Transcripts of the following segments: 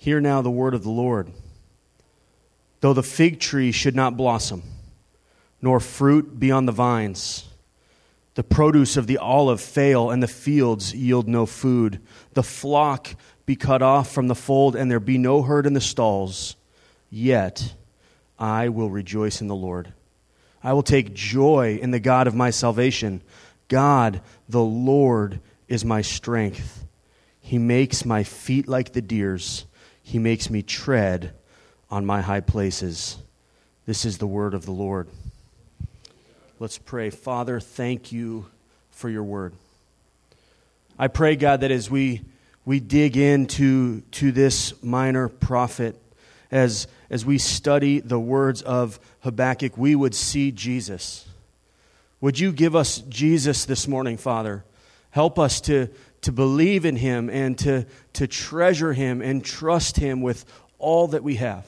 Hear now the word of the Lord. Though the fig tree should not blossom, nor fruit be on the vines, the produce of the olive fail, and the fields yield no food, the flock be cut off from the fold, and there be no herd in the stalls, yet I will rejoice in the Lord. I will take joy in the God of my salvation. God, the Lord, is my strength. He makes my feet like the deer's, He makes me tread on my high places. This is the word of the Lord. Let's pray. Father, thank you for your word. I pray, God, that as we, we dig into to this minor prophet, as as we study the words of Habakkuk, we would see Jesus. Would you give us Jesus this morning, Father? Help us to, to believe in him and to, to treasure him and trust him with all that we have.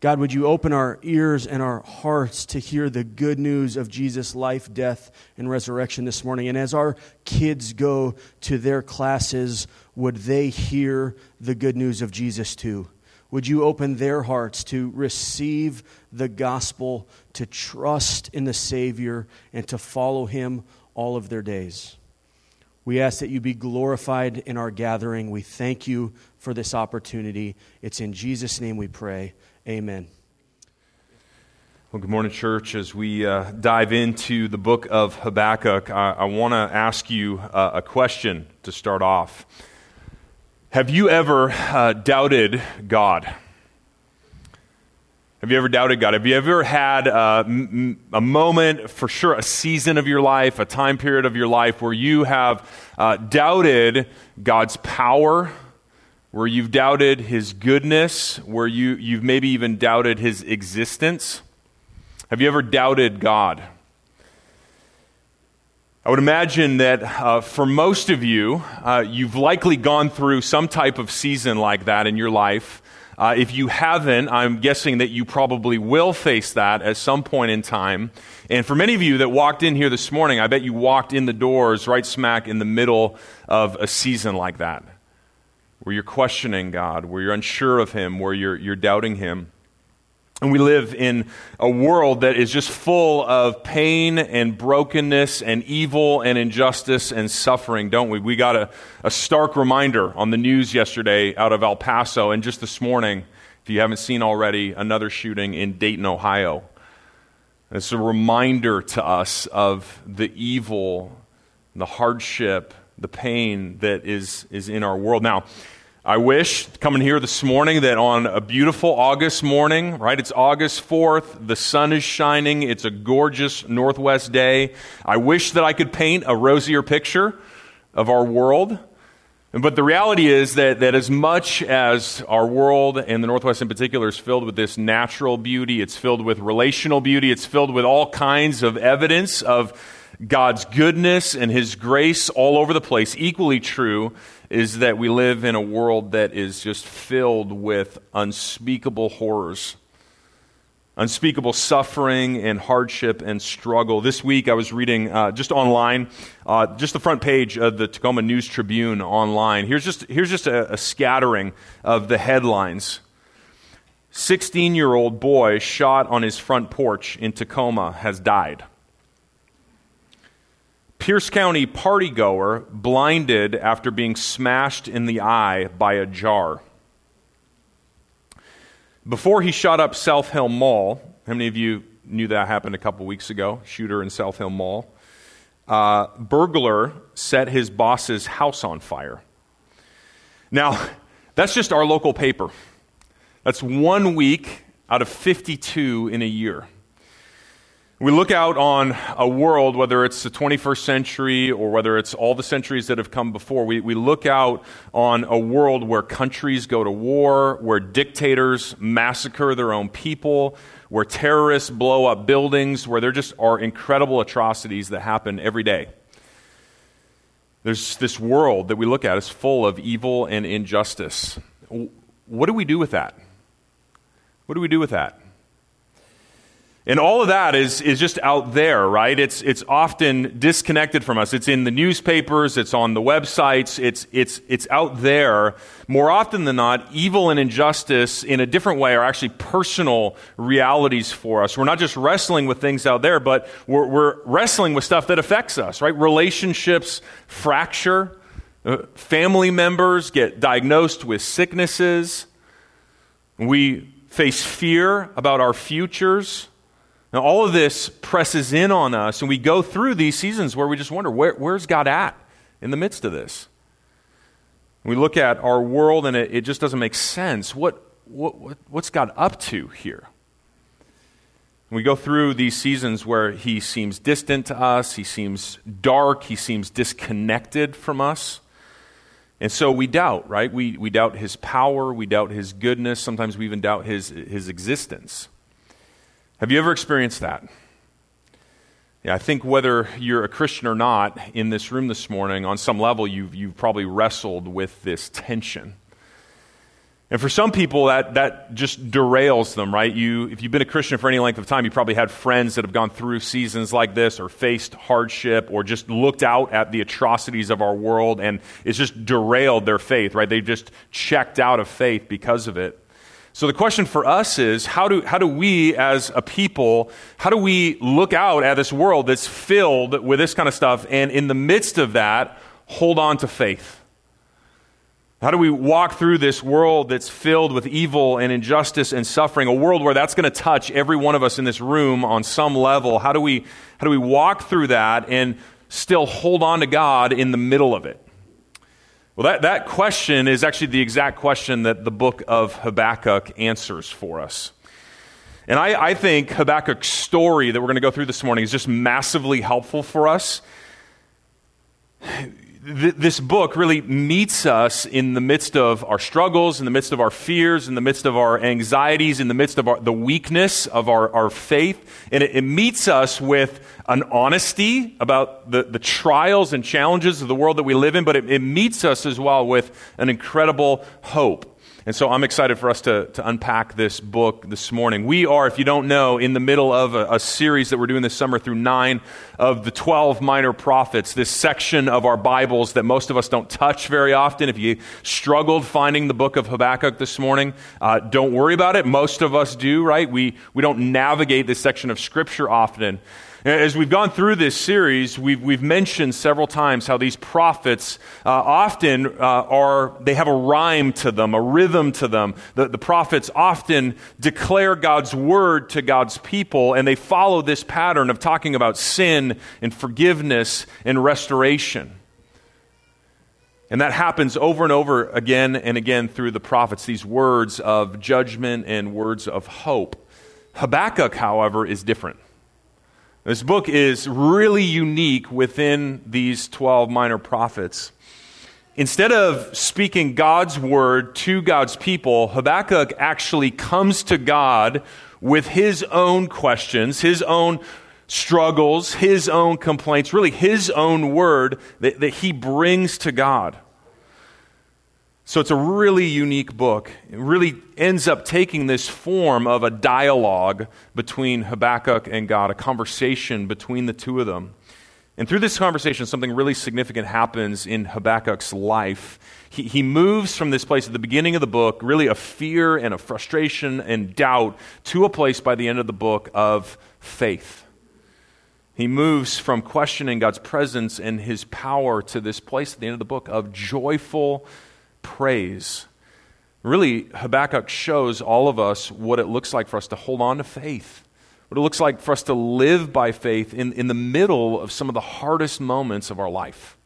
God, would you open our ears and our hearts to hear the good news of Jesus' life, death, and resurrection this morning? And as our kids go to their classes, would they hear the good news of Jesus too? Would you open their hearts to receive the gospel, to trust in the Savior, and to follow Him all of their days? We ask that you be glorified in our gathering. We thank you for this opportunity. It's in Jesus' name we pray. Amen. Well, good morning, church. As we uh, dive into the book of Habakkuk, I, I want to ask you uh, a question to start off. Have you ever uh, doubted God? Have you ever doubted God? Have you ever had a, m- a moment, for sure, a season of your life, a time period of your life where you have uh, doubted God's power, where you've doubted His goodness, where you, you've maybe even doubted His existence? Have you ever doubted God? I would imagine that uh, for most of you, uh, you've likely gone through some type of season like that in your life. Uh, if you haven't, I'm guessing that you probably will face that at some point in time. And for many of you that walked in here this morning, I bet you walked in the doors right smack in the middle of a season like that, where you're questioning God, where you're unsure of Him, where you're, you're doubting Him. And we live in a world that is just full of pain and brokenness and evil and injustice and suffering, don't we? We got a, a stark reminder on the news yesterday out of El Paso, and just this morning, if you haven't seen already, another shooting in Dayton, Ohio. It's a reminder to us of the evil, the hardship, the pain that is, is in our world. Now, I wish coming here this morning that on a beautiful August morning, right? It's August 4th, the sun is shining, it's a gorgeous northwest day. I wish that I could paint a rosier picture of our world. But the reality is that, that as much as our world, and the Northwest in particular, is filled with this natural beauty, it's filled with relational beauty, it's filled with all kinds of evidence of God's goodness and His grace all over the place, equally true is that we live in a world that is just filled with unspeakable horrors, unspeakable suffering and hardship and struggle. This week I was reading uh, just online, uh, just the front page of the Tacoma News Tribune online. Here's just, here's just a, a scattering of the headlines. 16 year old boy shot on his front porch in Tacoma has died. Pierce County partygoer blinded after being smashed in the eye by a jar. Before he shot up South Hill Mall, how many of you knew that happened a couple weeks ago? Shooter in South Hill Mall. Uh, burglar set his boss's house on fire. Now, that's just our local paper. That's one week out of 52 in a year. We look out on a world, whether it's the 21st century or whether it's all the centuries that have come before, we, we look out on a world where countries go to war, where dictators massacre their own people, where terrorists blow up buildings, where there just are incredible atrocities that happen every day. There's this world that we look at is full of evil and injustice. What do we do with that? What do we do with that? And all of that is, is just out there, right? It's, it's often disconnected from us. It's in the newspapers, it's on the websites, it's, it's, it's out there. More often than not, evil and injustice in a different way are actually personal realities for us. We're not just wrestling with things out there, but we're, we're wrestling with stuff that affects us, right? Relationships fracture, uh, family members get diagnosed with sicknesses. We face fear about our futures. Now, all of this presses in on us, and we go through these seasons where we just wonder where, where's God at in the midst of this? We look at our world and it, it just doesn't make sense. What, what, what's God up to here? We go through these seasons where he seems distant to us, he seems dark, he seems disconnected from us. And so we doubt, right? We, we doubt his power, we doubt his goodness, sometimes we even doubt his, his existence. Have you ever experienced that? Yeah, I think whether you're a Christian or not in this room this morning, on some level, you've, you've probably wrestled with this tension. And for some people, that, that just derails them, right? You, if you've been a Christian for any length of time, you probably had friends that have gone through seasons like this or faced hardship or just looked out at the atrocities of our world and it's just derailed their faith, right? They've just checked out of faith because of it. So the question for us is how do, how do we as a people, how do we look out at this world that's filled with this kind of stuff and in the midst of that, hold on to faith? How do we walk through this world that's filled with evil and injustice and suffering, a world where that's going to touch every one of us in this room on some level? How do we, how do we walk through that and still hold on to God in the middle of it? Well, that, that question is actually the exact question that the book of Habakkuk answers for us. And I, I think Habakkuk's story that we're going to go through this morning is just massively helpful for us th- this book really meets us in the midst of our struggles, in the midst of our fears, in the midst of our anxieties, in the midst of our, the weakness of our, our faith. And it, it meets us with an honesty about the, the trials and challenges of the world that we live in, but it, it meets us as well with an incredible hope. And so I'm excited for us to, to unpack this book this morning. We are, if you don't know, in the middle of a, a, series that we're doing this summer through nine of the 12 minor prophets, this section of our Bibles that most of us don't touch very often. If you struggled finding the book of Habakkuk this morning, uh, don't worry about it. Most of us do, right? We, we don't navigate this section of Scripture often. As we've gone through this series, we've, we've mentioned several times how these prophets uh, often uh, are, they have a rhyme to them, a rhythm to them. The, the prophets often declare God's word to God's people, and they follow this pattern of talking about sin and forgiveness and restoration. And that happens over and over again and again through the prophets, these words of judgment and words of hope. Habakkuk, however, is different. This book is really unique within these 12 minor prophets. Instead of speaking God's word to God's people, Habakkuk actually comes to God with his own questions, his own struggles, his own complaints, really his own word that, that he brings to God. So it's a really unique book. It really ends up taking this form of a dialogue between Habakkuk and God, a conversation between the two of them. And through this conversation, something really significant happens in Habakkuk's life. He, he moves from this place at the beginning of the book, really a fear and a frustration and doubt, to a place by the end of the book of faith. He moves from questioning God's presence and his power to this place at the end of the book of joyful praise. Really, Habakkuk shows all of us what it looks like for us to hold on to faith, what it looks like for us to live by faith in, in the middle of some of the hardest moments of our life.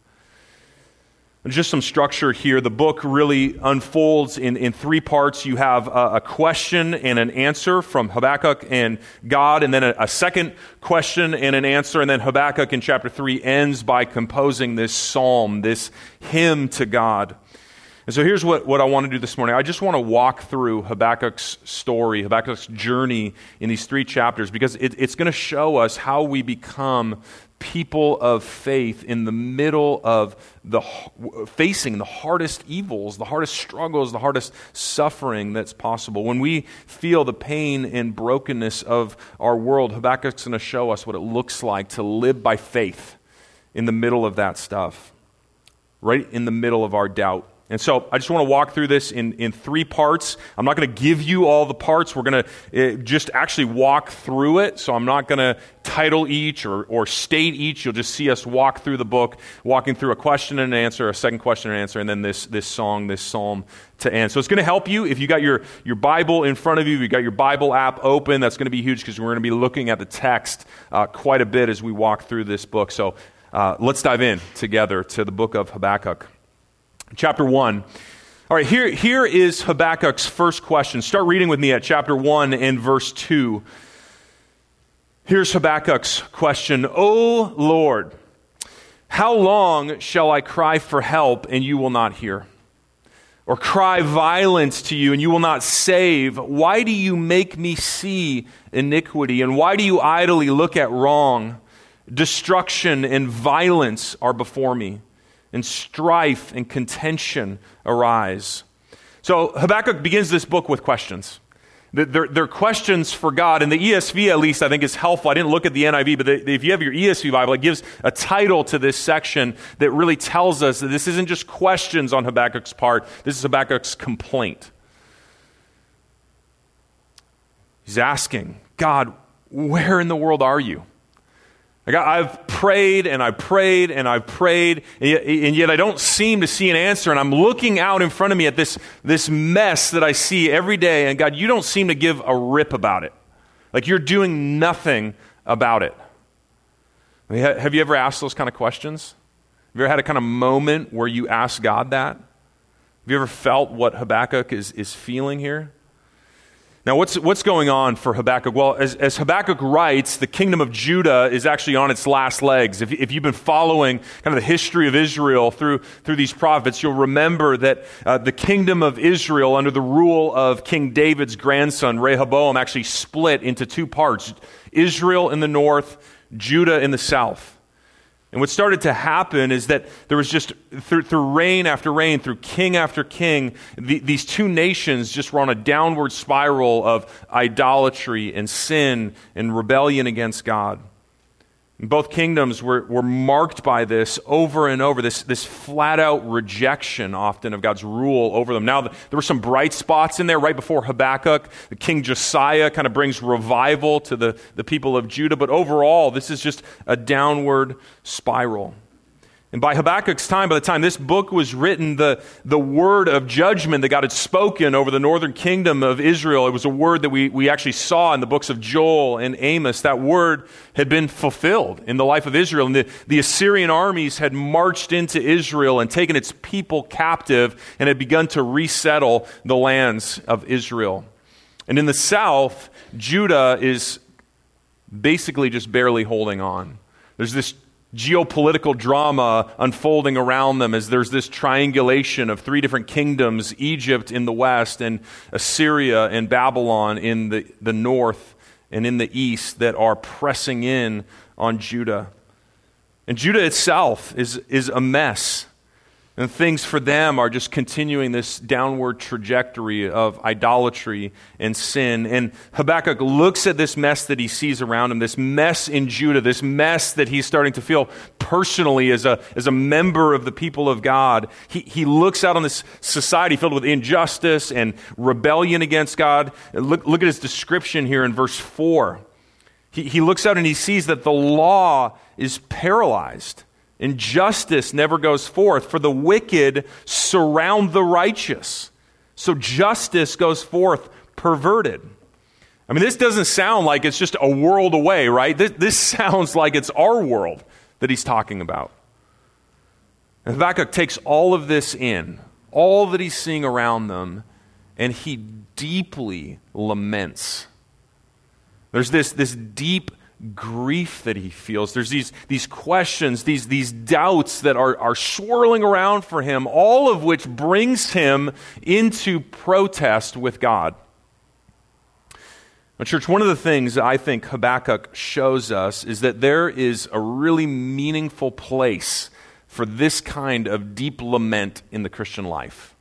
just some structure here. The book really unfolds in, in three parts. You have a, a question and an answer from Habakkuk and God, and then a, a, second question and an answer. And then Habakkuk in chapter 3 ends by composing this psalm, this hymn to God. And so here's what, what I want to do this morning. I just want to walk through Habakkuk's story, Habakkuk's journey in these three chapters, because it, it's going to show us how we become people of faith in the middle of the facing the hardest evils, the hardest struggles, the hardest suffering that's possible. When we feel the pain and brokenness of our world, Habakkuk's going to show us what it looks like to live by faith in the middle of that stuff, right in the middle of our doubt and so I just want to walk through this in, in three parts. I'm not going to give you all the parts. We're going to uh, just actually walk through it. So I'm not going to title each or, or state each. You'll just see us walk through the book, walking through a question and an answer, a second question and answer, and then this, this song, this psalm to end. So it's going to help you. If you got your, your Bible in front of you, if you got your Bible app open, that's going to be huge because we're going to be looking at the text uh, quite a bit as we walk through this book. So uh, let's dive in together to the book of Habakkuk chapter 1. All right, here, here is Habakkuk's first question. Start reading with me at chapter 1 and verse 2. Here's Habakkuk's question O Lord, how long shall I cry for help and you will not hear? Or cry violence to you and you will not save? Why do you make me see iniquity? And why do you idly look at wrong? Destruction and violence are before me and strife and contention arise. So Habakkuk begins this book with questions. They're, they're, questions for God. And the ESV, at least, I think is helpful. I didn't look at the NIV, but the, if you have your ESV Bible, it gives a title to this section that really tells us that this isn't just questions on Habakkuk's part, this is Habakkuk's complaint. He's asking, God, where in the world are you? Like I've prayed and I've prayed and I've prayed, and yet, and yet, I don't seem to see an answer. And I'm looking out in front of me at this, this mess that I see every day. And God, you don't seem to give a rip about it. Like you're doing nothing about it. I mean, have you ever asked those kind of questions? Have you ever had a kind of moment where you ask God that? Have you ever felt what Habakkuk is, is feeling here? Now, what's, what's going on for Habakkuk? Well, as, as, Habakkuk writes, the kingdom of Judah is actually on its last legs. If, if you've been following kind of the history of Israel through, through these prophets, you'll remember that uh, the kingdom of Israel, under the rule of King David's grandson, Rehoboam, actually split into two parts Israel in the north, Judah in the south. And what started to happen is that there was just, through, through reign after reign, through king after king, the, these two nations just were on a downward spiral of idolatry and sin and rebellion against God. Both kingdoms were, were marked by this over and over, this, this flat out rejection often of God's rule over them. Now, there were some bright spots in there right before Habakkuk. The King Josiah kind of brings revival to the, the people of Judah, but overall, this is just a downward spiral. And by Habakkuk's time, by the time this book was written, the, the word of judgment that God had spoken over the northern kingdom of Israel, it was a word that we, we actually saw in the books of Joel and Amos. That word had been fulfilled in the life of Israel. And the, the Assyrian armies had marched into Israel and taken its people captive and had begun to resettle the lands of Israel. And in the south, Judah is basically just barely holding on. There's this geopolitical drama unfolding around them as there's this triangulation of three different kingdoms Egypt in the west, and Assyria and Babylon in the, the north and in the east that are pressing in on Judah. And Judah itself is, is a mess. And things for them are just continuing this downward trajectory of idolatry and sin. And Habakkuk looks at this mess that he sees around him, this mess in Judah, this mess that he's starting to feel personally as a, as a member of the people of God. He, he looks out on this society filled with injustice and rebellion against God. Look, look at his description here in verse 4. He, he looks out and he sees that the law is paralyzed and justice never goes forth, for the wicked surround the righteous. So justice goes forth perverted. I mean, this doesn't sound like it's just a world away, right? This, this sounds like it's our world that he's talking about. And Habakkuk takes all of this in, all that he's seeing around them, and he deeply laments. There's this, this deep grief that he feels. There's these, these questions, these, these doubts that are, are swirling around for him, all of which brings him into protest with God. Now, church, one of the things I think Habakkuk shows us is that there is a really meaningful place for this kind of deep lament in the Christian life.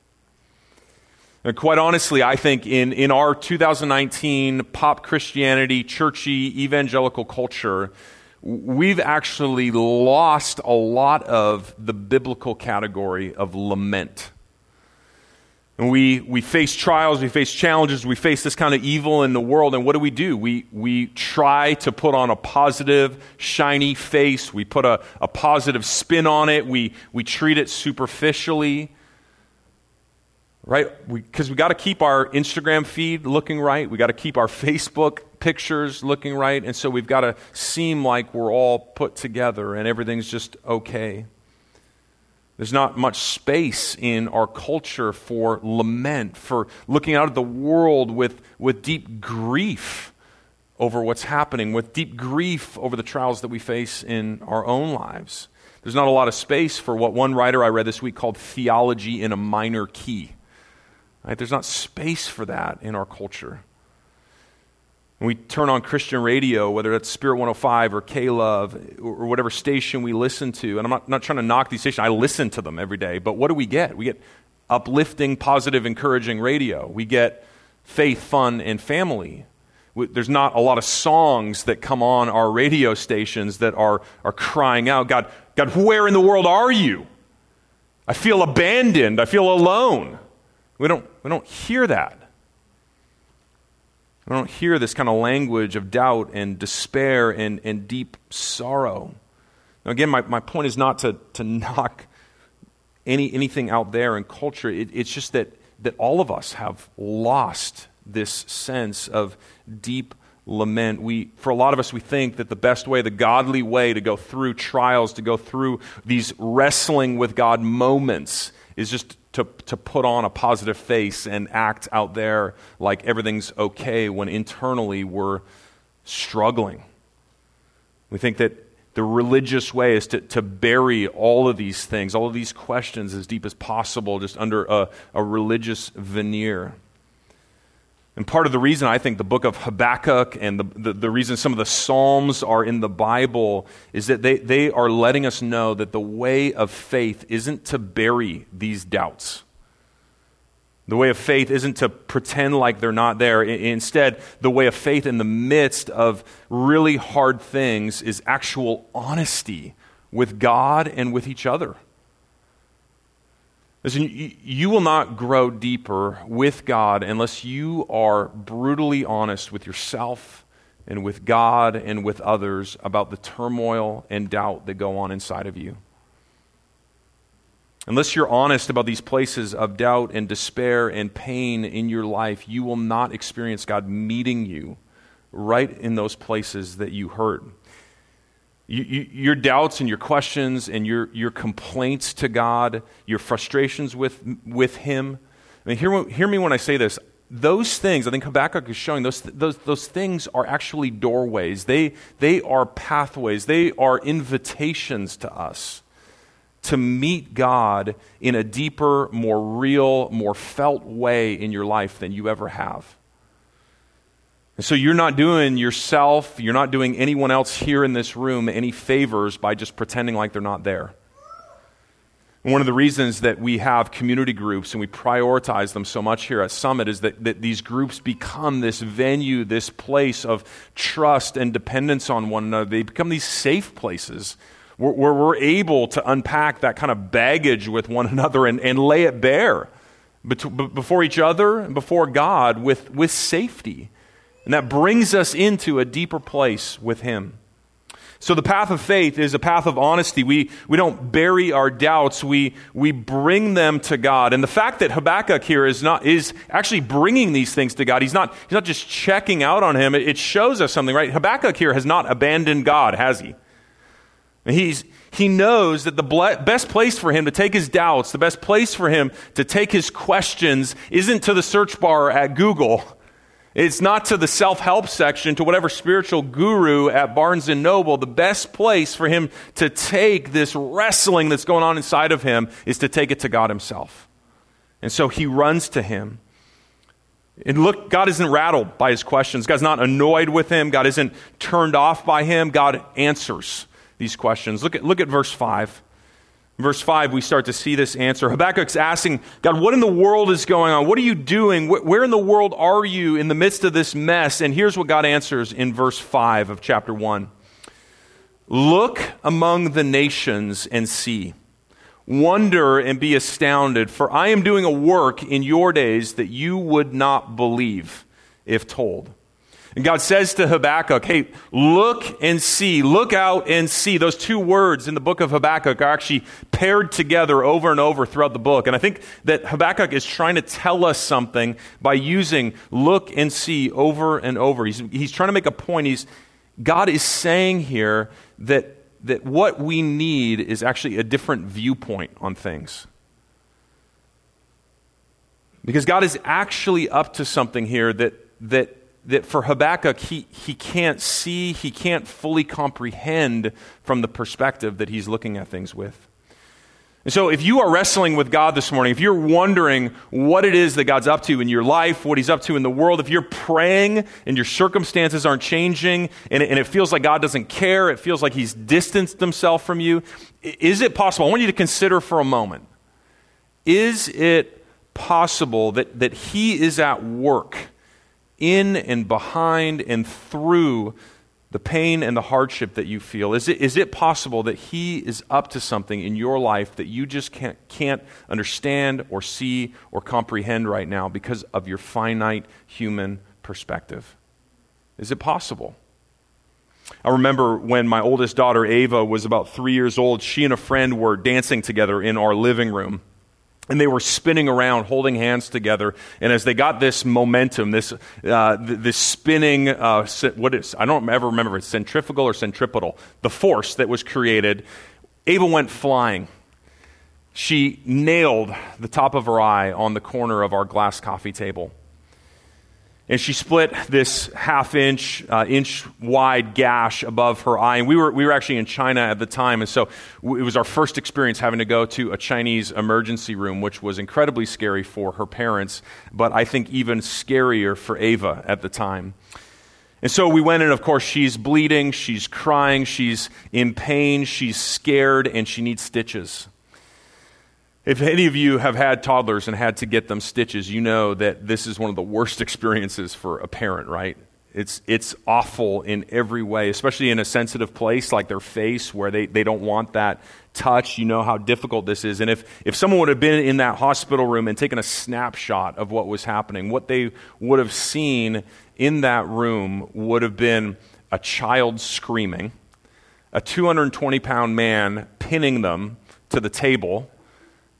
And quite honestly, I think in, in our 2019 pop Christianity, churchy, evangelical culture, we've actually lost a lot of the biblical category of lament. And we, we face trials, we face challenges, we face this kind of evil in the world, and what do we do? We, we try to put on a positive, shiny face. We put a, a positive spin on it. We, we treat it superficially. Right? Because we, we got to keep our Instagram feed looking right. We got to keep our Facebook pictures looking right. And so we've got to seem like we're all put together and everything's just okay. There's not much space in our culture for lament, for looking out at the world with, with deep grief over what's happening, with deep grief over the trials that we face in our own lives. There's not a lot of space for what one writer I read this week called theology in a minor key. Right? There's not space for that in our culture. When we turn on Christian radio, whether that's Spirit 105 or K Love or whatever station we listen to, and I'm not, not trying to knock these stations, I listen to them every day, but what do we get? We get uplifting, positive, encouraging radio. We get faith, fun, and family. There's not a lot of songs that come on our radio stations that are, are crying out, God, God, where in the world are you? I feel abandoned. I feel alone. We don't, we don't hear that. We don't hear this kind of language of doubt and despair and, and deep sorrow. Now, again, my, my point is not to, to knock any, anything out there in culture. It, it's just that, that all of us have lost this sense of deep lament. We, for a lot of us, we think that the best way, the godly way to go through trials, to go through these wrestling with God moments, is just to, to put on a positive face and act out there like everything's okay when internally we're struggling. We think that the religious way is to, to bury all of these things, all of these questions as deep as possible, just under a, a religious veneer. And part of the reason I think the book of Habakkuk and the, the, the, reason some of the Psalms are in the Bible is that they, they are letting us know that the way of faith isn't to bury these doubts. The way of faith isn't to pretend like they're not there. Instead, the way of faith in the midst of really hard things is actual honesty with God and with each other. Listen, you will not grow deeper with God unless you are brutally honest with yourself and with God and with others about the turmoil and doubt that go on inside of you. Unless you're honest about these places of doubt and despair and pain in your life, you will not experience God meeting you right in those places that you hurt. You, you, your doubts and your questions and your, your complaints to God, your frustrations with, with Him. I mean, hear, hear me when I say this. Those things, I think Habakkuk is showing, those, those, those things are actually doorways. They, they are pathways. They are invitations to us to meet God in a deeper, more real, more felt way in your life than you ever have. And so you're not doing yourself, you're not doing anyone else here in this room any favors by just pretending like they're not there. one of the reasons that we have community groups and we prioritize them so much here at Summit is that, that these groups become this venue, this place of trust and dependence on one another. They become these safe places where, where we're able to unpack that kind of baggage with one another and, and lay it bare before each other and before God with, with safety. And that brings us into a deeper place with Him. So the path of faith is a path of honesty. We, we don't bury our doubts. We, we bring them to God. And the fact that Habakkuk here is not, is actually bringing these things to God. He's not, he's not just checking out on him. It, shows us something, right? Habakkuk here has not abandoned God, has he? He's, he knows that the best place for him to take his doubts, the best place for him to take his questions isn't to the search bar at Google It's not to the self help section, to whatever spiritual guru at Barnes and Noble. The best place for him to take this wrestling that's going on inside of him is to take it to God Himself. And so he runs to Him. And look, God isn't rattled by his questions. God's not annoyed with him. God isn't turned off by him. God answers these questions. Look at, look at verse 5. Verse 5, we start to see this answer. Habakkuk's asking, God, what in the world is going on? What are you doing? Where in the world are you in the midst of this mess? And here's what God answers in verse 5 of chapter 1 Look among the nations and see Wonder and be astounded, for I am doing a work in your days that you would not believe if told. And God says to Habakkuk, hey, look and see, look out and see. Those two words in the book of Habakkuk are actually paired together over and over throughout the book. And I think that Habakkuk is trying to tell us something by using look and see over and over. He's, he's trying to make a point. He's, God is saying here that that what we need is actually a different viewpoint on things. Because God is actually up to something here that, that, that for Habakkuk, he, he can't see, he can't fully comprehend from the perspective that he's looking at things with. And so, if you are wrestling with God this morning, if you're wondering what it is that God's up to in your life, what He's up to in the world, if you're praying and your circumstances aren't changing and it, and it feels like God doesn't care, it feels like He's distanced Himself from you, is it possible? I want you to consider for a moment is it possible that, that He is at work in and behind and through the pain and the hardship that you feel? Is it, is it possible that He is up to something in your life that you just can't, can't understand or see or comprehend right now because of your finite human perspective? Is it possible? I remember when my oldest daughter, Ava, was about three years old, she and a friend were dancing together in our living room and they were spinning around, holding hands together. And as they got this momentum, this, uh, this spinning, uh, what is, I don't ever remember it's centrifugal or centripetal, the force that was created, Ava went flying. She nailed the top of her eye on the corner of our glass coffee table. And she split this half inch, uh, inch wide gash above her eye. And we were, we were actually in China at the time. And so it was our first experience having to go to a Chinese emergency room, which was incredibly scary for her parents, but I think even scarier for Ava at the time. And so we went and of course, she's bleeding, she's crying, she's in pain, she's scared, and she needs stitches. If any of you have had toddlers and had to get them stitches, you know that this is one of the worst experiences for a parent, right? It's, it's awful in every way, especially in a sensitive place like their face where they, they don't want that touch. You know how difficult this is. And if, if someone would have been in that hospital room and taken a snapshot of what was happening, what they would have seen in that room would have been a child screaming, a 220 pound man pinning them to the table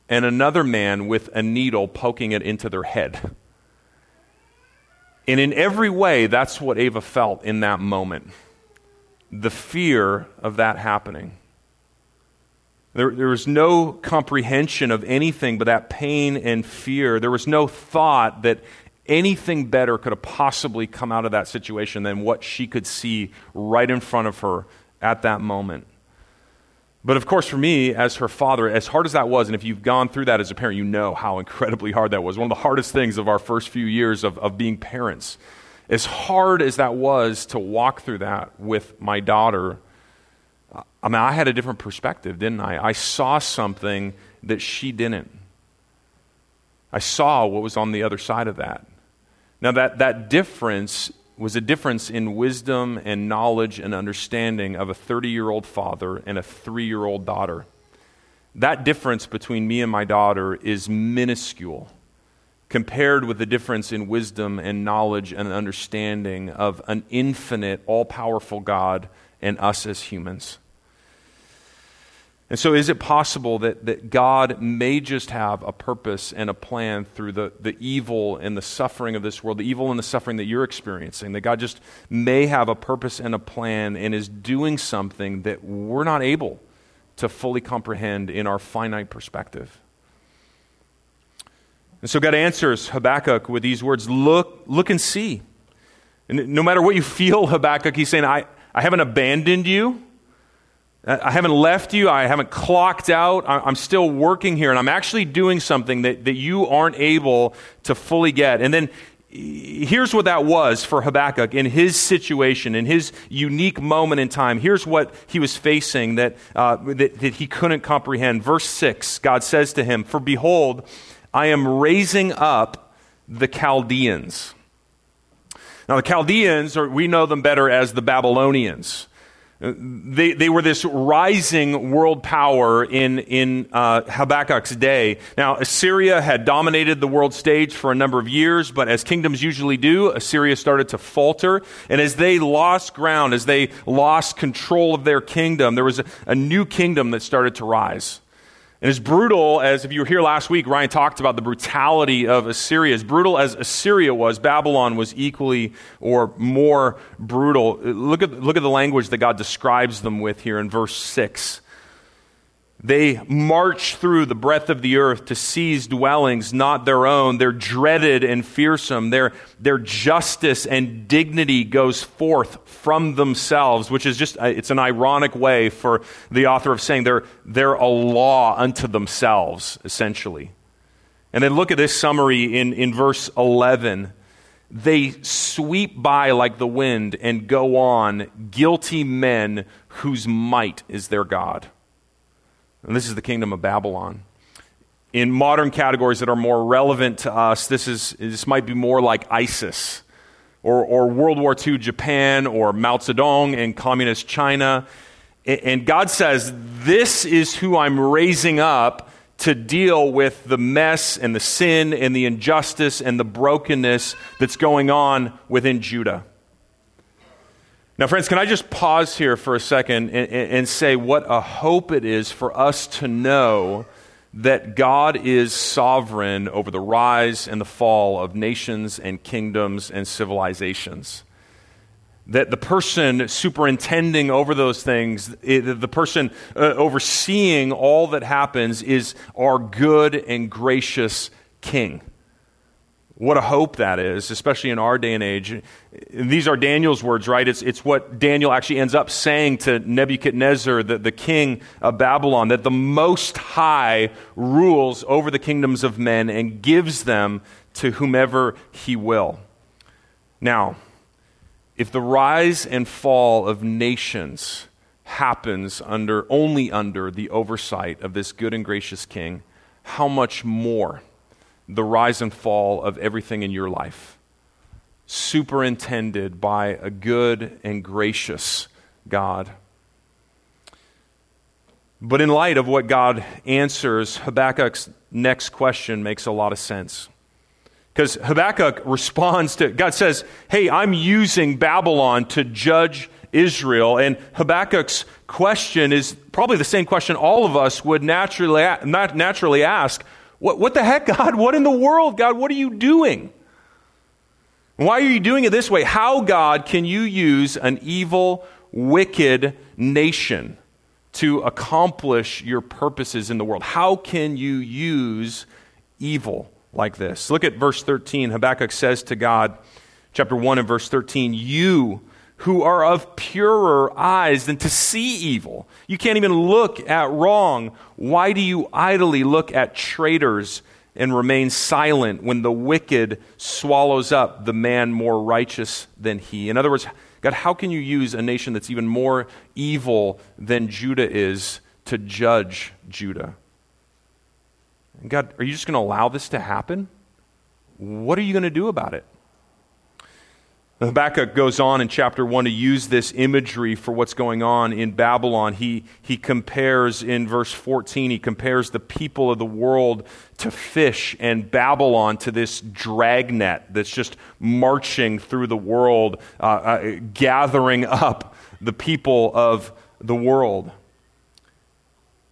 and another man with a needle poking it into their head. And in every way, that's what Ava felt in that moment the fear of that happening. There, there, was no comprehension of anything but that pain and fear. There was no thought that anything better could have possibly come out of that situation than what she could see right in front of her at that moment. But of course, for me, as her father, as hard as that was, and if you've gone through that as a parent, you know how incredibly hard that was. One of the hardest things of our first few years of, of being parents. As hard as that was to walk through that with my daughter, I mean, I had a different perspective, didn't I? I saw something that she didn't. I saw what was on the other side of that. Now, that, that difference was a difference in wisdom and knowledge and understanding of a 30 year old father and a three year old daughter. That difference between me and my daughter is minuscule compared with the difference in wisdom and knowledge and understanding of an infinite, all powerful God and us as humans. And so, is it possible that, that God may just have a purpose and a plan through the, the evil and the suffering of this world, the evil and the suffering that you're experiencing? That God just may have a purpose and a plan and is doing something that we're not able to fully comprehend in our finite perspective? And so, God answers Habakkuk with these words Look, look and see. And no matter what you feel, Habakkuk, he's saying, I, I haven't abandoned you. I haven't left you. I haven't clocked out. I'm still working here, and I'm actually doing something that, that you aren't able to fully get. And then here's what that was for Habakkuk in his situation, in his unique moment in time. Here's what he was facing that, uh, that, that he couldn't comprehend. Verse 6 God says to him, For behold, I am raising up the Chaldeans. Now, the Chaldeans, or we know them better as the Babylonians. They, they were this rising world power in, in uh, Habakkuk's day. Now, Assyria had dominated the world stage for a number of years, but as kingdoms usually do, Assyria started to falter. And as they lost ground, as they lost control of their kingdom, there was a, a new kingdom that started to rise. And as brutal as, if you were here last week, Ryan talked about the brutality of Assyria. As brutal as Assyria was, Babylon was equally or more brutal. Look at, look at the language that God describes them with here in verse 6. They march through the breadth of the earth to seize dwellings not their own. They're dreaded and fearsome. Their, their justice and dignity goes forth from themselves, which is just, uh, it's an ironic way for the author of saying they're, they're a law unto themselves, essentially. And then look at this summary in, in verse 11. They sweep by like the wind and go on, guilty men whose might is their God. And this is the kingdom of Babylon. In modern categories that are more relevant to us, this, is, this might be more like ISIS or, or World War II Japan or Mao Zedong in communist China. And God says, This is who I'm raising up to deal with the mess and the sin and the injustice and the brokenness that's going on within Judah. Now, friends, can I just pause here for a second and, and, say what a hope it is for us to know that God is sovereign over the rise and the fall of nations and kingdoms and civilizations? That the person superintending over those things, the person uh, overseeing all that happens, is our good and gracious King. What a hope that is, especially in our day and age. And these are Daniel's words, right? It's, it's what Daniel actually ends up saying to Nebuchadnezzar, the, the king of Babylon, that the Most High rules over the kingdoms of men and gives them to whomever he will. Now, if the rise and fall of nations happens under, only under the oversight of this good and gracious king, how much more? The rise and fall of everything in your life, superintended by a good and gracious God. But in light of what God answers, Habakkuk's next question makes a lot of sense. Because Habakkuk responds to, God says, Hey, I'm using Babylon to judge Israel. And Habakkuk's question is probably the same question all of us would naturally, naturally ask what, what the heck, God? What in the world, God? What are you doing? Why are you doing it this way? How, God, can you use an evil, wicked nation to accomplish your purposes in the world? How can you use evil like this? Look at verse 13. Habakkuk says to God, chapter 1 and verse 13, You who are of purer eyes than to see evil. You can't even look at wrong. Why do you idly look at traitors and remain silent when the wicked swallows up the man more righteous than he? In other words, God, how can you use a nation that's even more evil than Judah is to judge Judah? God, are you just going to allow this to happen? What are you going to do about it? Habakkuk goes on in chapter 1 to use this imagery for what's going on in Babylon. He, he compares in verse 14, he compares the people of the world to fish and Babylon to this dragnet that's just marching through the world, uh, uh, gathering up the people of the world.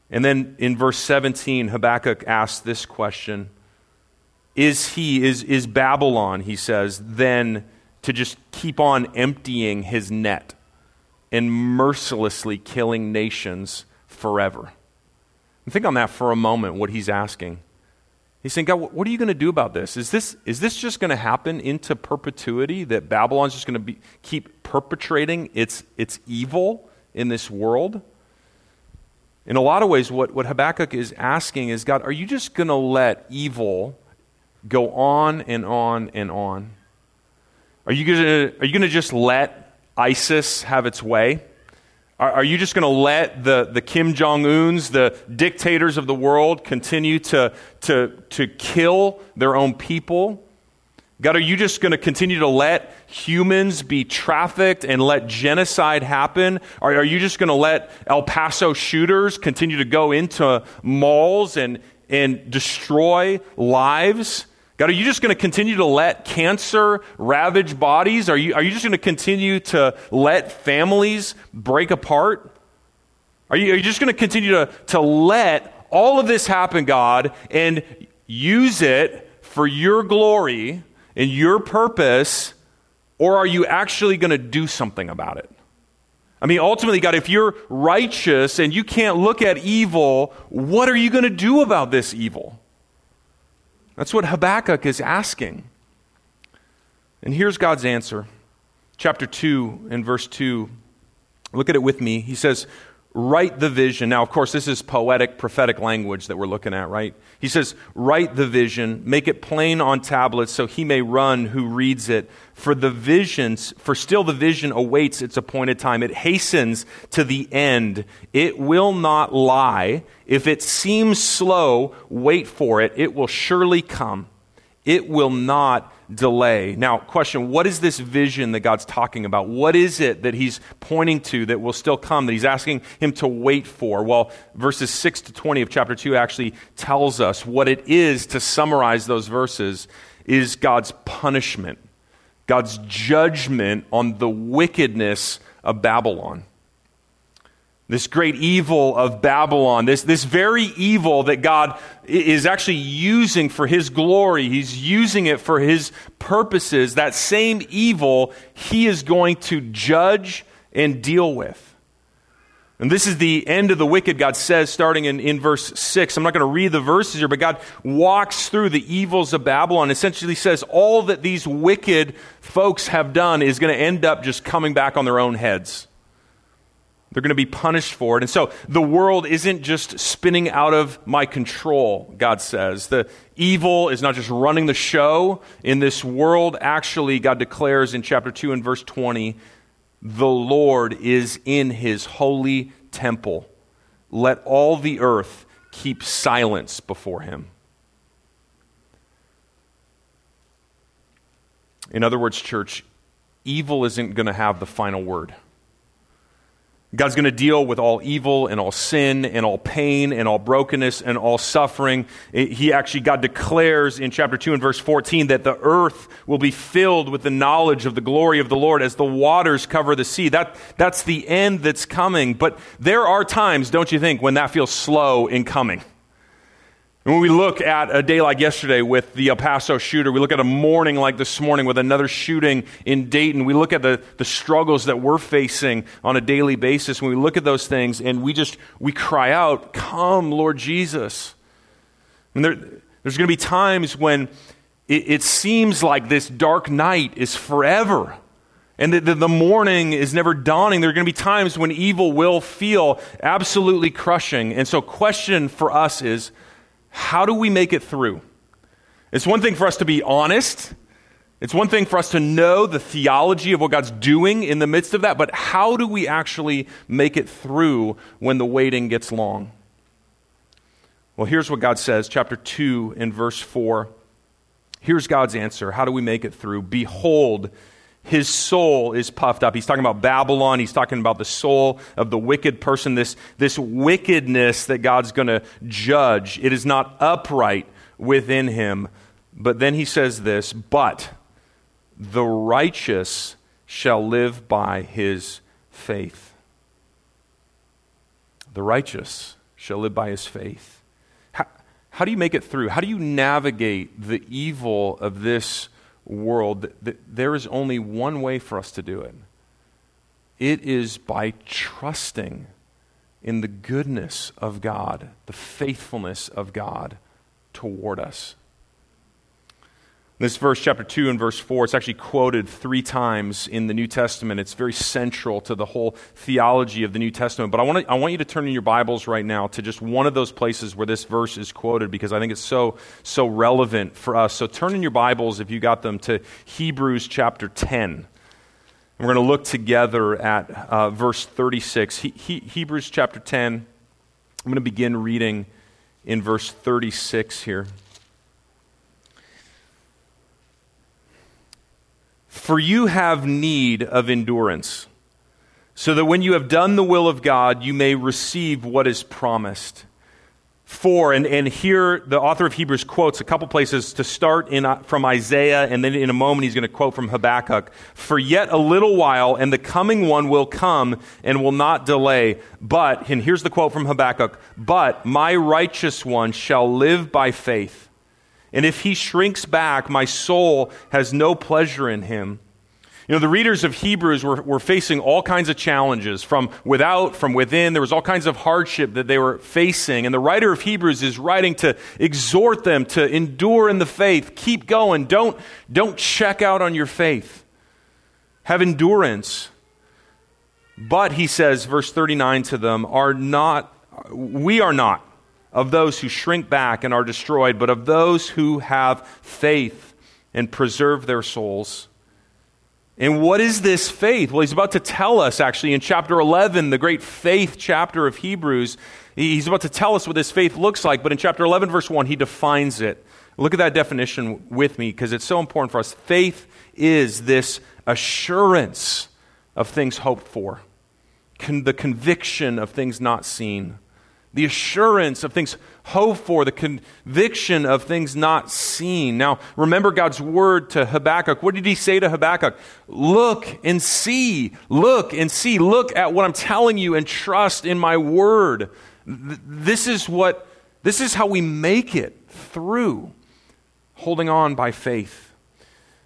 And then in verse 17, Habakkuk asks this question Is he, is, is Babylon, he says, then to just keep on emptying his net and mercilessly killing nations forever. And think on that for a moment, what he's asking. He's saying, God, what are you going to do about this? Is this, is this just going to happen into perpetuity, that Babylon's just going to keep perpetrating its, its evil in this world? In a lot of ways, what, what Habakkuk is asking is, God, are you just going to let evil go on and on and on? Are you going to are you going to just let ISIS have its way? Are, are you just going to let the, the Kim Jong uns, the dictators of the world, continue to, to, to kill their own people? God, are you just going to continue to let humans be trafficked and let genocide happen? Or are you just going to let El Paso shooters continue to go into malls and, and destroy lives? God, are you just going to continue to let cancer ravage bodies? Are you, are you just going to continue to let families break apart? Are you, are you just going to continue to, to let all of this happen, God, and use it for your glory and your purpose, or are you actually going to do something about it? I mean, ultimately, God, if you're righteous and you can't look at evil, what are you going to do about this evil? That's what Habakkuk is asking. And here's God's answer. Chapter 2 and verse 2. Look at it with me. He says, Write the vision. Now, of course, this is poetic, prophetic language that we're looking at, right? He says, Write the vision, make it plain on tablets so he may run who reads it. For the visions, for still the vision awaits its appointed time. It hastens to the end. It will not lie. If it seems slow, wait for it. It will surely come. It will not delay. Now, question what is this vision that God's talking about? What is it that he's pointing to that will still come, that he's asking him to wait for? Well, verses 6 to 20 of chapter 2 actually tells us what it is to summarize those verses is God's punishment, God's judgment on the wickedness of Babylon this great evil of Babylon, this, this very evil that God is actually using for His glory. He's using it for His purposes. That same evil He is going to judge and deal with. And this is the end of the wicked, God says, starting in, in verse 6. I'm not going to read the verses here, but God walks through the evils of Babylon, essentially says all that these wicked folks have done is going to end up just coming back on their own heads. They're going to be punished for it. And so the world isn't just spinning out of my control, God says. The evil is not just running the show in this world. Actually, God declares in chapter 2 and verse 20, the Lord is in his holy temple. Let all the earth keep silence before him. In other words, church, evil isn't going to have the final word. God's going to deal with all evil and all sin and all pain and all brokenness and all suffering. He actually, God declares in chapter 2 and verse 14 that the earth will be filled with the knowledge of the glory of the Lord as the waters cover the sea. That, that's the end that's coming. But there are times, don't you think, when that feels slow in coming. And when we look at a day like yesterday with the El Paso shooter, we look at a morning like this morning with another shooting in Dayton, we look at the, the struggles that we're facing on a daily basis. When we look at those things and we just, we cry out, Come, Lord Jesus. And there, there's going to be times when it, it, seems like this dark night is forever and that the, the morning is never dawning. There are going to be times when evil will feel absolutely crushing. And so, question for us is, how do we make it through? It's one thing for us to be honest. It's one thing for us to know the theology of what God's doing in the midst of that, but how do we actually make it through when the waiting gets long? Well, here's what God says, chapter 2 and verse 4. Here's God's answer. How do we make it through? Behold, his soul is puffed up. He's talking about Babylon. He's talking about the soul of the wicked person, this, this wickedness that God's going to judge. It is not upright within him. But then he says this, but the righteous shall live by his faith. The righteous shall live by his faith. How, how do you make it through? How do you navigate the evil of this world, there is only one way for us to do it. It is by trusting in the goodness of God, the faithfulness of God toward us. This verse, chapter 2 and verse 4, it's actually quoted three times in the New Testament. It's very central to the whole theology of the New Testament. But I want, I want you to turn in your Bibles right now to just one of those places where this verse is quoted because I think it's so, so relevant for us. So turn in your Bibles, if you got them, to Hebrews chapter 10. And we're going to look together at uh, verse 36. He, he, Hebrews chapter 10. I'm going to begin reading in verse 36 here. For you have need of endurance, so that when you have done the will of God, you may receive what is promised. For, and, and here the author of Hebrews quotes a couple places to start in, uh, from Isaiah, and then in a moment he's going to quote from Habakkuk. For yet a little while, and the coming one will come and will not delay. But, and here's the quote from Habakkuk, but my righteous one shall live by faith. And if he shrinks back, my soul has no pleasure in him. You know, the readers of Hebrews were, were facing all kinds of challenges from without, from within. There was all kinds of hardship that they were facing. And the writer of Hebrews is writing to exhort them to endure in the faith. Keep going. Don't, don't check out on your faith. Have endurance. But, he says, verse 39 to them, are not, we are not of those who shrink back and are destroyed, but of those who have faith and preserve their souls. And what is this faith? Well, he's about to tell us actually in chapter 11, the great faith chapter of Hebrews. He's about to tell us what this faith looks like, but in chapter 11, verse 1, he defines it. Look at that definition with me because it's so important for us. Faith is this assurance of things hoped for, Con- the conviction of things not seen the assurance of things hoped for, the conviction of things not seen. Now, remember God's word to Habakkuk. What did he say to Habakkuk? Look and see. Look and see. Look at what I'm telling you and trust in my word. This is what, this is how we make it through holding on by faith.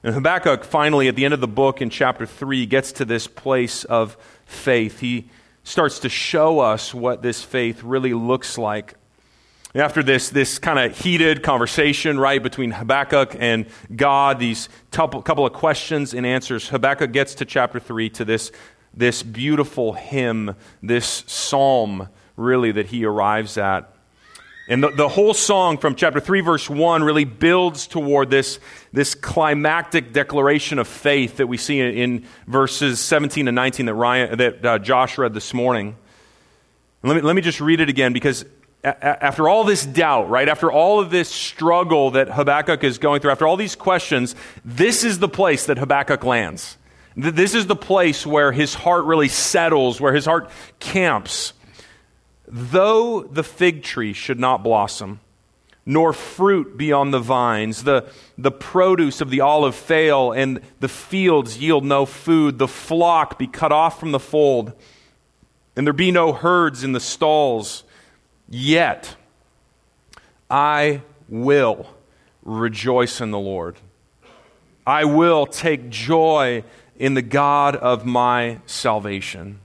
And Habakkuk finally, at the end of the book in chapter 3, gets to this place of faith. He starts to show us what this faith really looks like. After this, this kind of heated conversation, right, between Habakkuk and God, these couple of questions and answers, Habakkuk gets to chapter 3 to this, this beautiful hymn, this psalm, really, that he arrives at. And the, the whole song from chapter 3, verse 1 really builds toward this, this climactic declaration of faith that we see in, in verses 17 and 19 that, Ryan, that uh, Josh read this morning. Let me, let me just read it again because a- after all this doubt, right, after all of this struggle that Habakkuk is going through, after all these questions, this is the place that Habakkuk lands. This is the place where his heart really settles, where his heart camps. Though the fig tree should not blossom, nor fruit be on the vines, the, the produce of the olive fail, and the fields yield no food, the flock be cut off from the fold, and there be no herds in the stalls, yet I will rejoice in the Lord. I will take joy in the God of my salvation.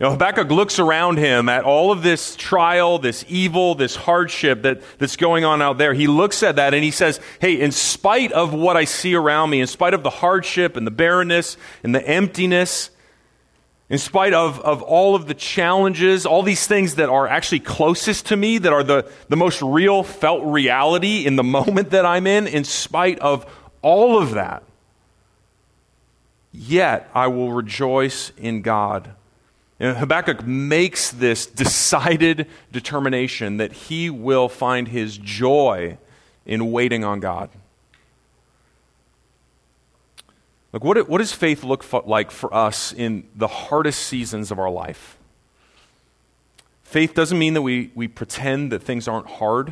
You know, Habakkuk looks around him at all of this trial, this evil, this hardship that, that's going on out there. He looks at that and he says, Hey, in spite of what I see around me, in spite of the hardship and the barrenness and the emptiness, in spite of, of all of the challenges, all these things that are actually closest to me, that are the, the most real felt reality in the moment that I'm in, in spite of all of that, yet I will rejoice in God and Habakkuk makes this decided determination that he will find his joy in waiting on God. Look, what, what does faith look for, like for us in the hardest seasons of our life? Faith doesn't mean that we, we pretend that things aren't hard.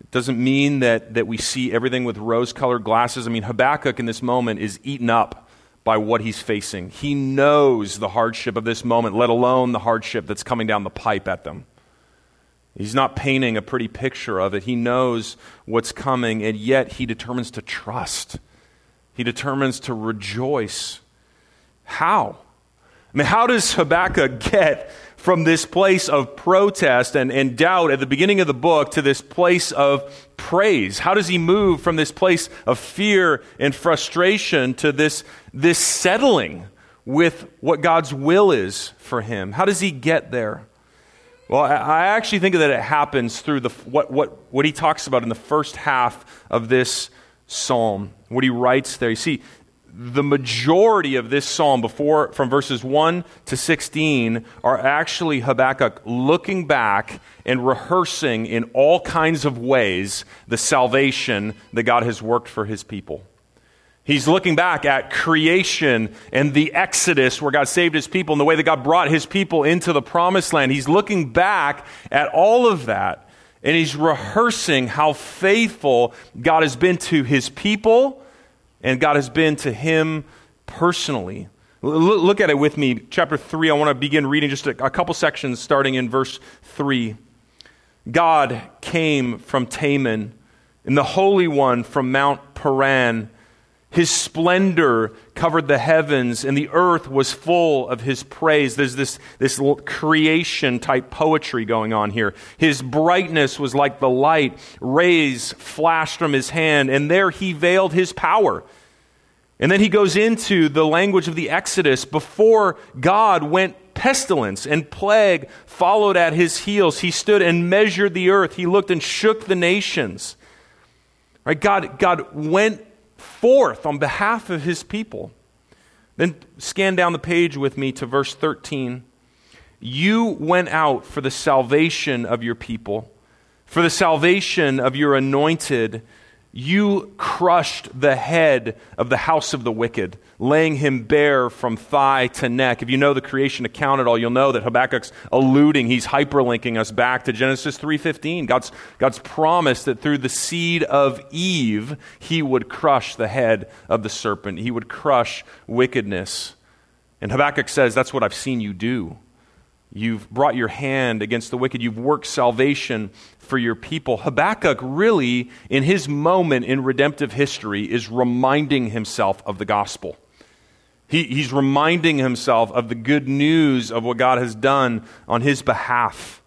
It doesn't mean that, that we see everything with rose colored glasses. I mean, Habakkuk in this moment is eaten up by what he's facing. He knows the hardship of this moment, let alone the hardship that's coming down the pipe at them. He's not painting a pretty picture of it. He knows what's coming, and yet he determines to trust. He determines to rejoice. How? I mean, how does Habakkuk get from this place of protest and, and doubt at the beginning of the book to this place of praise? How does he move from this place of fear and frustration to this, this settling with what God's will is for him? How does he get there? Well, I actually think that it happens through the, what, what, what he talks about in the first half of this psalm, what he writes there. You see, the majority of this psalm, before from verses 1 to 16, are actually Habakkuk looking back and rehearsing in all kinds of ways the salvation that God has worked for his people. He's looking back at creation and the Exodus where God saved his people and the way that God brought his people into the promised land. He's looking back at all of that and he's rehearsing how faithful God has been to his people and God has been to him personally. Look at it with me. Chapter 3, I want to begin reading just a, couple sections starting in verse 3. God came from Teman, and the Holy One from Mount Paran. His splendor covered the heavens, and the earth was full of his praise. There's this, this creation type poetry going on here. His brightness was like the light. Rays flashed from his hand, and there he veiled his power. And then he goes into the language of the Exodus. Before God went pestilence and plague followed at his heels. He stood and measured the earth. He looked and shook the nations. Right? God, God went forth on behalf of his people. Then scan down the page with me to verse 13. You went out for the salvation of your people, for the salvation of your anointed. You crushed the head of the house of the wicked, laying him bare from thigh to neck. If you know the creation account at all, you'll know that Habakkuk's alluding, he's hyperlinking us back to Genesis 3:15. God's, God's promise that through the seed of Eve, he would crush the head of the serpent. He would crush wickedness. And Habakkuk says, That's what I've seen you do. You've brought your hand against the wicked. You've worked salvation for your people. Habakkuk, really, in his moment in redemptive history, is reminding himself of the gospel. He, he's reminding himself of the good news of what God has done on his behalf.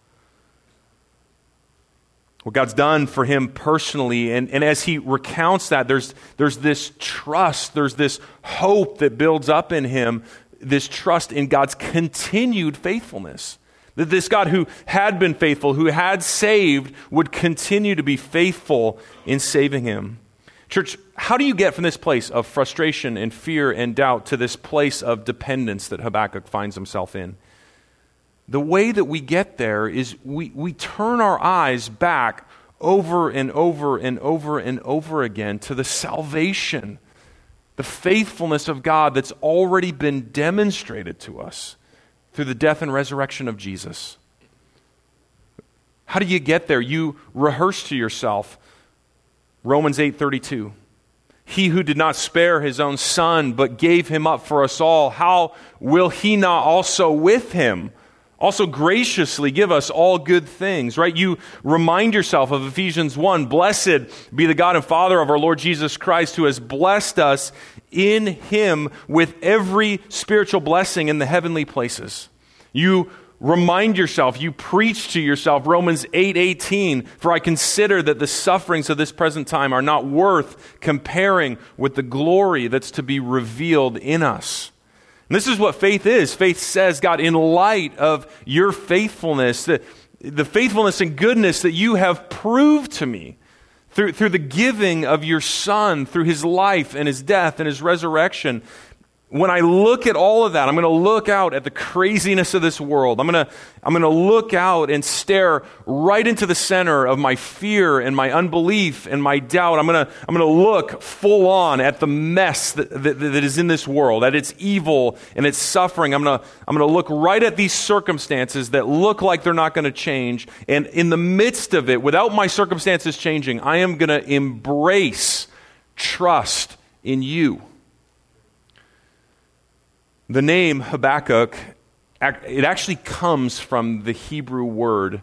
What God's done for him personally. And, and as he recounts that, there's, there's this trust, there's this hope that builds up in him this trust in God's continued faithfulness. That this God who had been faithful, who had saved, would continue to be faithful in saving him. Church, how do you get from this place of frustration and fear and doubt to this place of dependence that Habakkuk finds himself in? The way that we get there is we, we turn our eyes back over and over and over and over again to the salvation the faithfulness of God that's already been demonstrated to us through the death and resurrection of Jesus. How do you get there? You rehearse to yourself Romans 8:32. He who did not spare his own son but gave him up for us all, how will he not also with him also graciously give us all good things, right? You remind yourself of Ephesians 1 Blessed be the God and Father of our Lord Jesus Christ, who has blessed us in him with every spiritual blessing in the heavenly places. You remind yourself, you preach to yourself Romans 8:18, for I consider that the sufferings of this present time are not worth comparing with the glory that's to be revealed in us. And this is what faith is. Faith says, God, in light of your faithfulness, the, the faithfulness and goodness that you have proved to me through, through the giving of your Son, through his life and his death and his resurrection, when I look at all of that, I'm going to look out at the craziness of this world. I'm going to, I'm going to look out and stare right into the center of my fear and my unbelief and my doubt. I'm going to, I'm going to look full on at the mess that, that, that is in this world, at its evil and its suffering. I'm going to, I'm going to look right at these circumstances that look like they're not going to change. And in the midst of it, without my circumstances changing, I am going to embrace trust in you. The name Habakkuk, it actually comes from the Hebrew word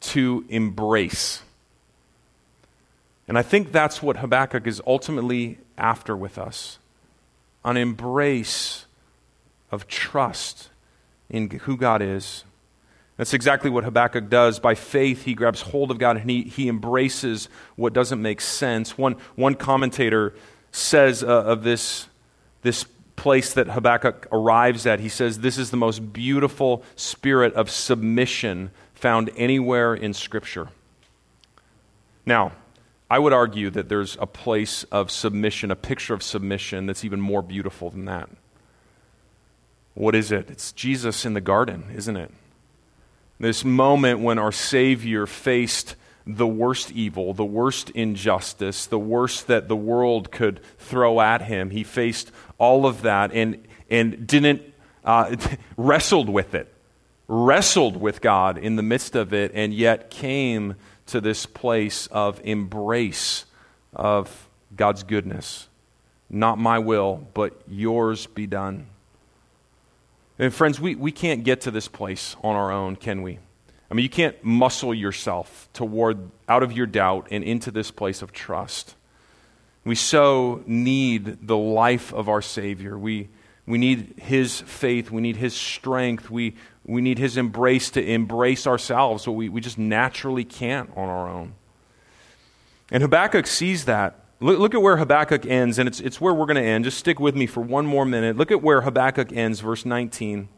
to embrace. And I think that's what Habakkuk is ultimately after with us an embrace of trust in who God is. That's exactly what Habakkuk does. By faith, he grabs hold of God and he, he embraces what doesn't make sense. One, one commentator says uh, of this, this place that Habakkuk arrives at, he says, This is the most beautiful spirit of submission found anywhere in Scripture. Now, I would argue that there's a place of submission, a picture of submission that's even more beautiful than that. What is it? It's Jesus in the garden, isn't it? This moment when our Savior faced the worst evil, the worst injustice, the worst that the world could throw at him. He faced all of that and, and didn't, uh, wrestled with it, wrestled with God in the midst of it, and yet came to this place of embrace of God's goodness. Not my will, but yours be done. And friends, we, we can't get to this place on our own, can we? I mean, you can't muscle yourself toward out of your doubt and into this place of trust. We so need the life of our Savior. We, we need His faith. We need His strength. We, we need His embrace to embrace ourselves, so we, we just naturally can't on our own. And Habakkuk sees that. Look, look at where Habakkuk ends, and it's, it's where we're going to end. Just stick with me for one more minute. Look at where Habakkuk ends, verse 19.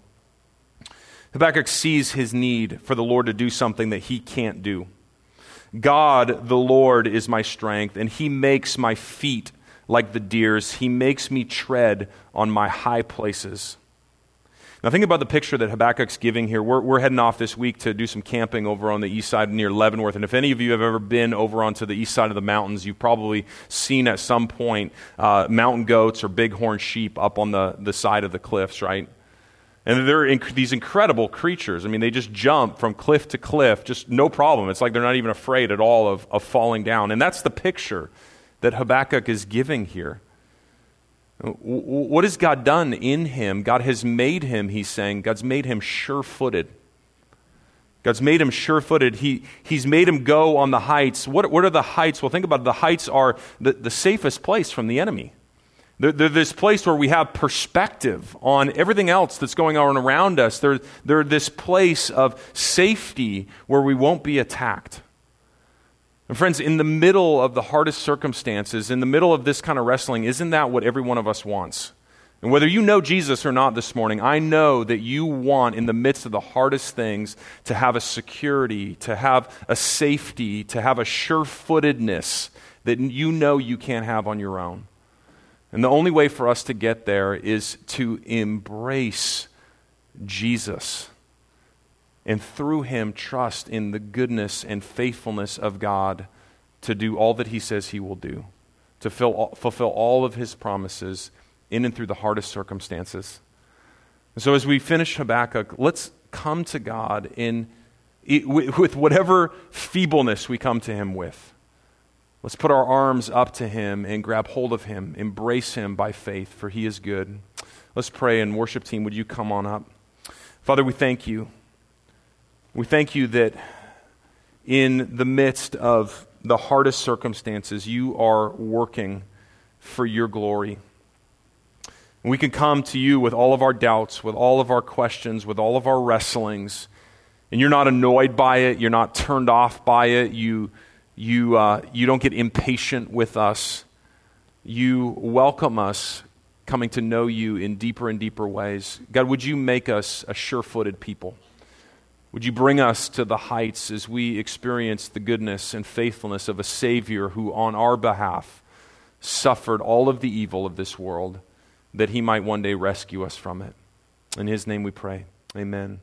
Habakkuk sees his need for the Lord to do something that he can't do. God, the Lord, is my strength, and he makes my feet like the deer's. He makes me tread on my high places. Now, think about the picture that Habakkuk's giving here. We're, we're heading off this week to do some camping over on the east side near Leavenworth. And if any of you have ever been over onto the east side of the mountains, you've probably seen at some point uh, mountain goats or bighorn sheep up on the, the side of the cliffs, right? And they're inc- these incredible creatures. I mean, they just jump from cliff to cliff, just no problem. It's like they're not even afraid at all of, of falling down. And that's the picture that Habakkuk is giving here. What has God done in him? God has made him, he's saying, God's made him sure footed. God's made him sure footed. He, he's made him go on the heights. What, what are the heights? Well, think about it. The heights are the, the safest place from the enemy. They're, this place where we have perspective on everything else that's going on around us. They're, they're this place of safety where we won't be attacked. And friends, in the middle of the hardest circumstances, in the middle of this kind of wrestling, isn't that what every one of us wants? And whether you know Jesus or not this morning, I know that you want, in the midst of the hardest things, to have a security, to have a safety, to have a sure footedness that you know you can't have on your own. And the only way for us to get there is to embrace Jesus and through him trust in the goodness and faithfulness of God to do all that he says he will do, to fulfill all of his promises in and through the hardest circumstances. And so as we finish Habakkuk, let's come to God in, with whatever feebleness we come to him with. Let's put our arms up to him and grab hold of him, embrace him by faith, for he is good. Let's pray, and worship team, would you come on up? Father, we thank you. We thank you that in the midst of the hardest circumstances, you are working for your glory. we can come to you with all of our doubts, with all of our questions, with all of our wrestlings, and you're not annoyed by it, you're not turned off by it, you, you, uh, you don't get impatient with us. You welcome us coming to know you in deeper and deeper ways. God, would you make us a sure footed people? Would you bring us to the heights as we experience the goodness and faithfulness of a Savior who, on our behalf, suffered all of the evil of this world that he might one day rescue us from it? In his name we pray. Amen.